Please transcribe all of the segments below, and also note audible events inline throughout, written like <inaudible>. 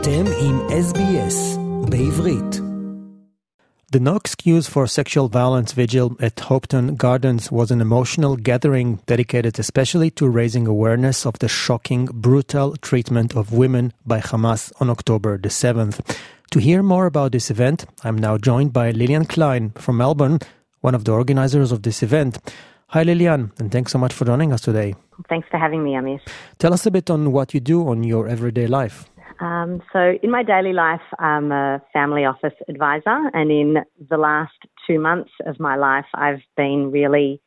אתם עם SBS בעברית. The No Excuse for Sexual Violence Vigil at Hopetoun Gardens was an emotional gathering dedicated especially to raising awareness of the shocking, brutal treatment of women by Hamas on October the 7th. To hear more about this event, I'm now joined by Lillian Klein from Melbourne, one of the organizers of this event. Hi, Lillian, and thanks so much for joining us today. Thanks for having me, Amish. Tell us a bit on what you do on your everyday life. Um, so, in my daily life, I'm a family office advisor, and in the last two months of my life, I've been really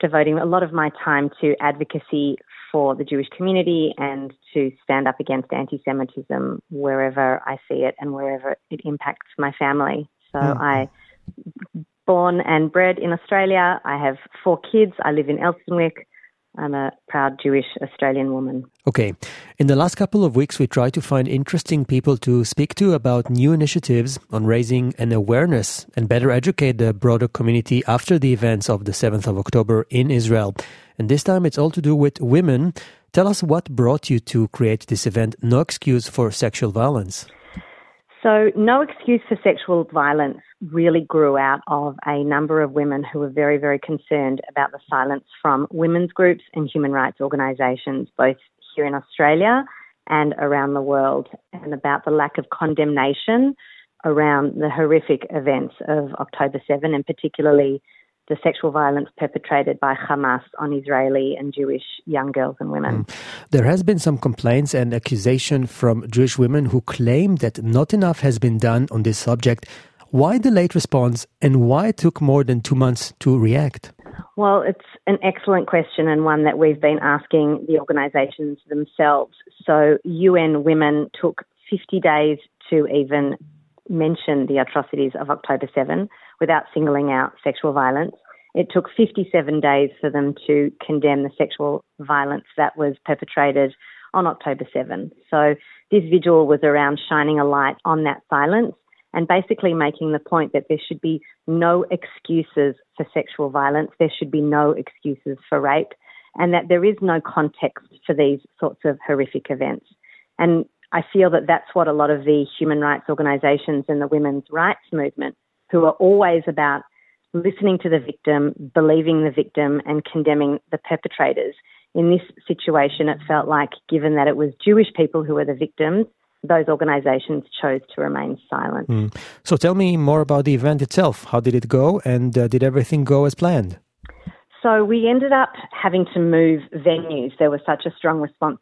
devoting a lot of my time to advocacy for the Jewish community and to stand up against anti Semitism wherever I see it and wherever it impacts my family. So, Mm. I born and bred in Australia. I have four kids. I live in Elsternwick. I'm a proud Jewish Australian woman. Okay. In the last couple of weeks, we tried to find interesting people to speak to about new initiatives on raising an awareness and better educate the broader community after the events of the 7th of October in Israel. And this time it's all to do with women. Tell us what brought you to create this event, No Excuse for Sexual Violence. So, No Excuse for Sexual Violence really grew out of a number of women who were very, very concerned about the silence from women's groups and human rights organisations, both here in Australia and around the world, and about the lack of condemnation around the horrific events of October 7, and particularly the sexual violence perpetrated by Hamas on Israeli and Jewish young girls and women. Hmm. There has been some complaints and accusation from Jewish women who claim that not enough has been done on this subject. Why the late response and why it took more than two months to react? Well, it's an excellent question and one that we've been asking the organisations themselves. So, UN Women took 50 days to even mention the atrocities of October 7 without singling out sexual violence. It took 57 days for them to condemn the sexual violence that was perpetrated on October 7. So, this vigil was around shining a light on that silence and basically making the point that there should be no excuses for sexual violence, there should be no excuses for rape, and that there is no context for these sorts of horrific events. And I feel that that's what a lot of the human rights organisations and the women's rights movement, who are always about listening to the victim, believing the victim, and condemning the perpetrators. In this situation, it felt like, given that it was Jewish people who were the victims, those organisations chose to remain silent. Mm. So tell me more about the event itself. How did it go and uh, did everything go as planned? So we ended up having to move venues. There was such a strong response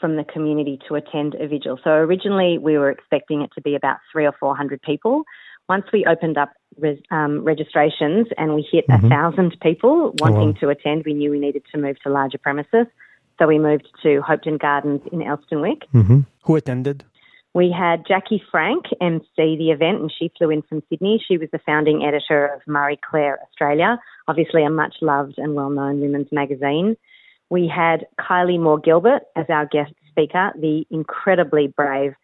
from the community to attend a vigil. So originally we were expecting it to be about three or four hundred people. Once we opened up res, um, registrations and we hit a thousand people wanting wow. to attend, we knew we needed to move to larger premises. So we moved to Hopetoun Gardens in Elsternwick. Mm-hmm. Who attended? We had Jackie Frank MC the event, and she flew in from Sydney. She was the founding editor of Marie Claire Australia, obviously a much loved and well known women's magazine. We had Kylie Moore Gilbert as our guest speaker, the incredibly brave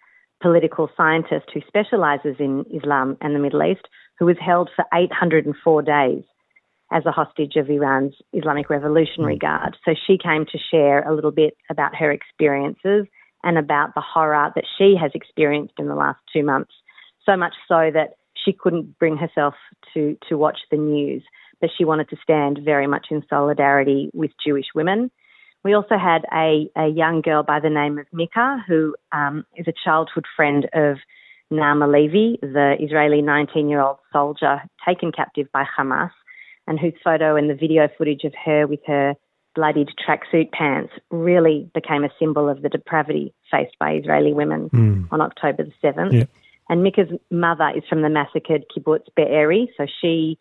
political scientist who specialises in Islam and the Middle East, who was held for 804 days as a hostage of Iran's Islamic Revolutionary hmm. Guard. So she came to share a little bit about her experiences and about the horror that she has experienced in the last two months. So much so that she couldn't bring herself to, to watch the news, but she wanted to stand very much in solidarity with Jewish women. We also had a, a young girl by the name of Mika, who um, is a childhood friend of Naama Levy, the Israeli 19 year old soldier taken captive by Hamas, and whose photo and the video footage of her with her bloodied tracksuit pants really became a symbol of the depravity faced by Israeli women Mm. on October the 7th. Yeah. And Mika's mother is from the massacred kibbutz Be'eri, so she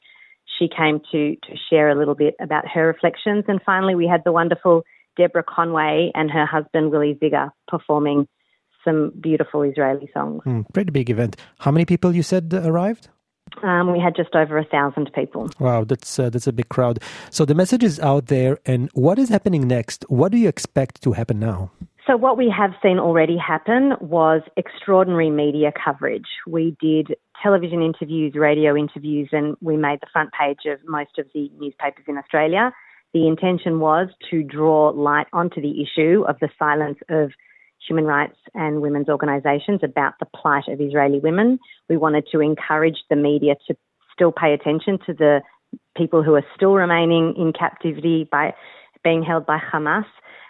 she came to to share a little bit about her reflections. And finally, we had the wonderful Deborah Conway and her husband Willy Zygier performing some beautiful Israeli songs. Mm, pretty big event. How many people you said arrived? Um, we had just over a thousand people. Wow, that's uh, that's a big crowd. So the message is out there, and what is happening next? What do you expect to happen now? So, what we have seen already happen was extraordinary media coverage. We did television interviews, radio interviews, and we made the front page of most of the newspapers in Australia. The intention was to draw light onto the issue of the silence of human rights and women's organisations about the plight of Israeli women. We wanted to encourage the media to still pay attention to the people who are still remaining in captivity by being held by Hamas.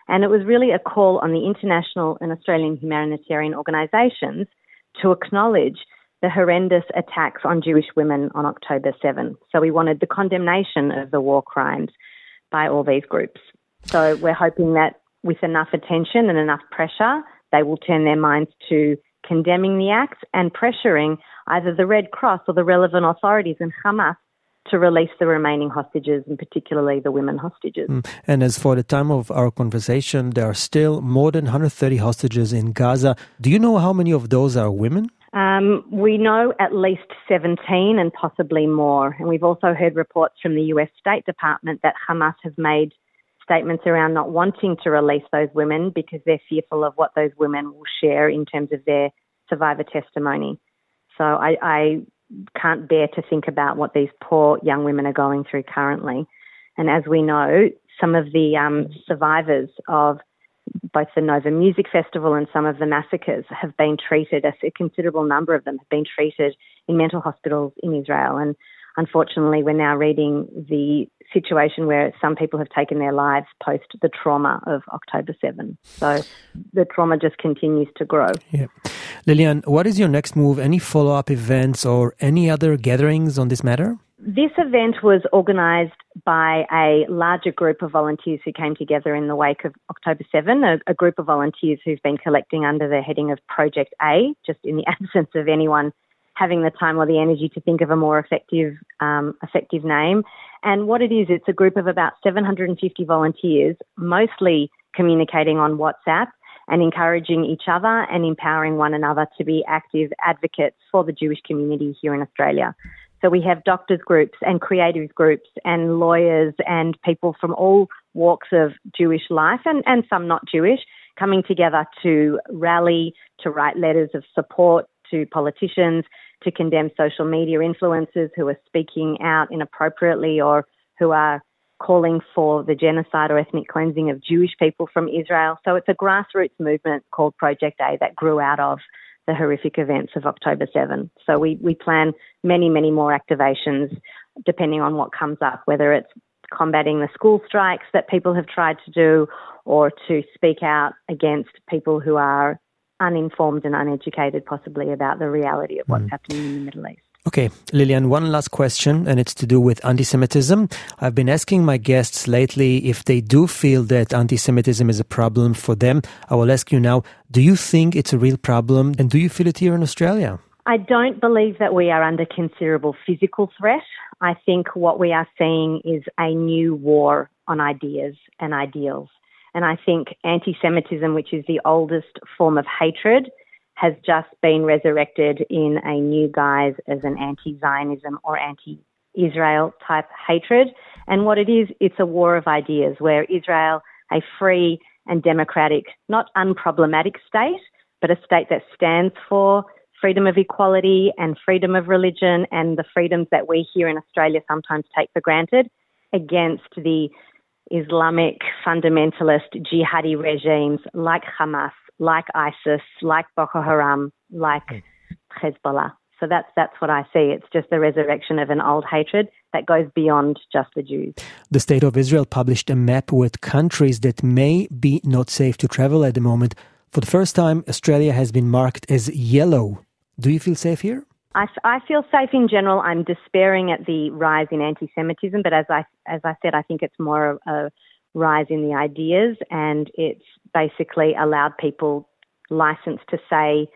And it was really a call on the international and Australian humanitarian organisations to acknowledge the horrendous attacks on Jewish women on October 7. So we wanted the condemnation of the war crimes by all these groups. So we're hoping that with enough attention and enough pressure, they will turn their minds to condemning the acts and pressuring either the Red Cross or the relevant authorities in Hamas to release the remaining hostages, and particularly the women hostages. Mm. And as for the time of our conversation, there are still more than 130 hostages in Gaza. Do you know how many of those are women? Um, we know at least 17 and possibly more. And we've also heard reports from the US State Department that Hamas have made statements around not wanting to release those women because they're fearful of what those women will share in terms of their survivor testimony. So I, I can't bear to think about what these poor young women are going through currently. And as we know, some of the um, survivors of both the Nova Music Festival and some of the massacres have been treated, a considerable number of them have been treated in mental hospitals in Israel. And unfortunately, we're now reading the situation where some people have taken their lives post the trauma of October 7. So the trauma just continues to grow. Yeah. Lillian, what is your next move? Any follow up events or any other gatherings on this matter? This event was organised by a larger group of volunteers who came together in the wake of October 7, a, a, group of volunteers who've been collecting under the heading of Project A, just in the <laughs> absence of anyone having the time or the energy to think of a more effective um, effective name. And what it is, it's a group of about 750 volunteers, mostly communicating on WhatsApp and encouraging each other and empowering one another to be active advocates for the Jewish community here in Australia. So we have doctors groups and creative groups and lawyers and people from all walks of Jewish life and, and some not Jewish coming together to rally, to write letters of support to politicians, to condemn social media influencers who are speaking out inappropriately or who are calling for the genocide or ethnic cleansing of Jewish people from Israel. So it's a grassroots movement called Project A that grew out of the horrific events of October 7. So we, we plan many, many more activations depending on what comes up, whether it's combating the school strikes that people have tried to do or to speak out against people who are uninformed and uneducated, possibly about the reality of what's mm. happening in the Middle East. Okay, Lillian, one last question, and it's to do with anti Semitism. I've been asking my guests lately if they do feel that anti Semitism is a problem for them. I will ask you now do you think it's a real problem, and do you feel it here in Australia? I don't believe that we are under considerable physical threat. I think what we are seeing is a new war on ideas and ideals. And I think anti Semitism, which is the oldest form of hatred, has just been resurrected in a new guise as an anti Zionism or anti Israel type hatred. And what it is, it's a war of ideas where Israel, a free and democratic, not unproblematic state, but a state that stands for freedom of equality and freedom of religion and the freedoms that we here in Australia sometimes take for granted against the Islamic fundamentalist jihadi regimes like Hamas like ISIS, like Boko Haram, like mm. Hezbollah. So that's that's what I see. It's just the resurrection of an old hatred that goes beyond just the Jews. The State of Israel published a map with countries that may be not safe to travel at the moment. For the first time, Australia has been marked as yellow. Do you feel safe here? I, I feel safe in general. I'm despairing at the rise in anti-Semitism, but as I as I said, I think it's more a rise in the ideas, and it's basically allowed people license to say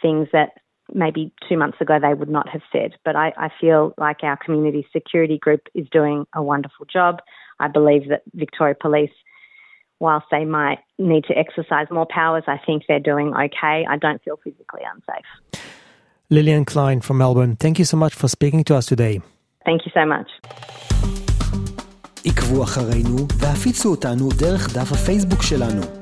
things that maybe two months ago they would not have said. But I, I feel like our community security group is doing a wonderful job. I believe that Victoria Police, whilst they might need to exercise more powers, I think they're doing okay. I don't feel physically unsafe. Lillian Klein from Melbourne, thank you so much for speaking to us today. Thank you so much. עקבו אחרינו והפיצו אותנו דרך דף הפייסבוק שלנו.